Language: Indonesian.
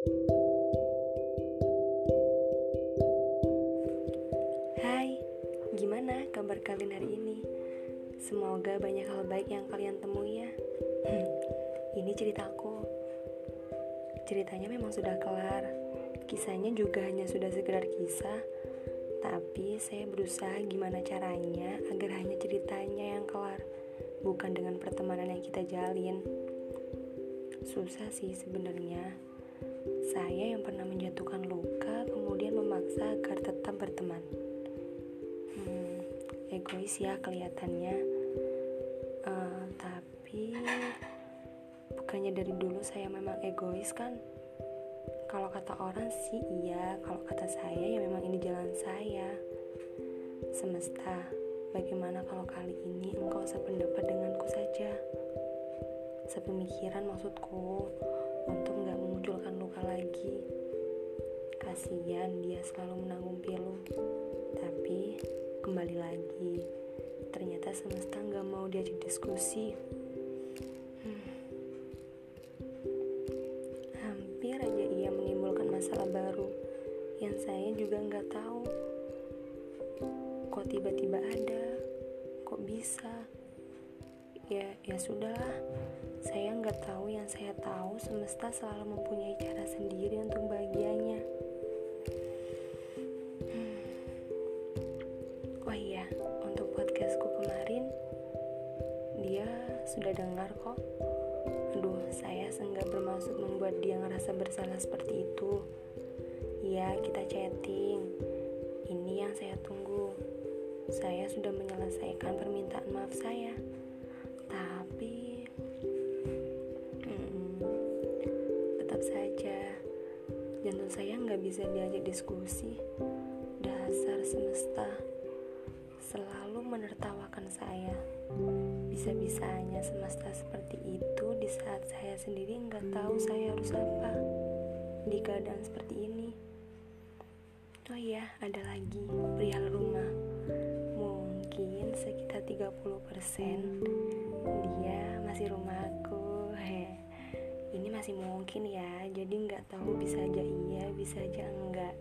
Hai, gimana kabar kalian hari ini? Semoga banyak hal baik yang kalian temui ya. Hmm, ini ceritaku. Ceritanya memang sudah kelar. Kisahnya juga hanya sudah sekedar kisah. Tapi saya berusaha gimana caranya agar hanya ceritanya yang kelar, bukan dengan pertemanan yang kita jalin. Susah sih sebenarnya. Saya yang pernah menjatuhkan luka kemudian memaksa agar tetap berteman. Hmm, egois ya kelihatannya. Uh, tapi bukannya dari dulu saya memang egois kan? Kalau kata orang sih iya, kalau kata saya ya memang ini jalan saya. Semesta, bagaimana kalau kali ini engkau sependapat denganku saja? Sepemikiran maksudku Kasihan dia selalu menanggung pilu. Tapi kembali lagi, ternyata semesta nggak mau diajak diskusi. Hmm. Hampir aja ia menimbulkan masalah baru yang saya juga nggak tahu. Kok tiba-tiba ada? Kok bisa? Ya, ya sudahlah saya nggak tahu yang saya tahu semesta selalu mempunyai cara sendiri untuk bahagianya. Oh iya, untuk podcastku kemarin dia sudah dengar kok. Aduh, saya seenggak bermaksud membuat dia ngerasa bersalah seperti itu. Ya, kita chatting. Ini yang saya tunggu. Saya sudah menyelesaikan permintaan maaf saya. Jantung saya nggak bisa diajak diskusi. Dasar semesta selalu menertawakan saya. Bisa-bisanya semesta seperti itu di saat saya sendiri nggak tahu saya harus apa di keadaan seperti ini. Oh iya, ada lagi perihal rumah. Mungkin sekitar 30% dia masih rumahku ini masih mungkin ya jadi nggak tahu bisa aja iya bisa aja enggak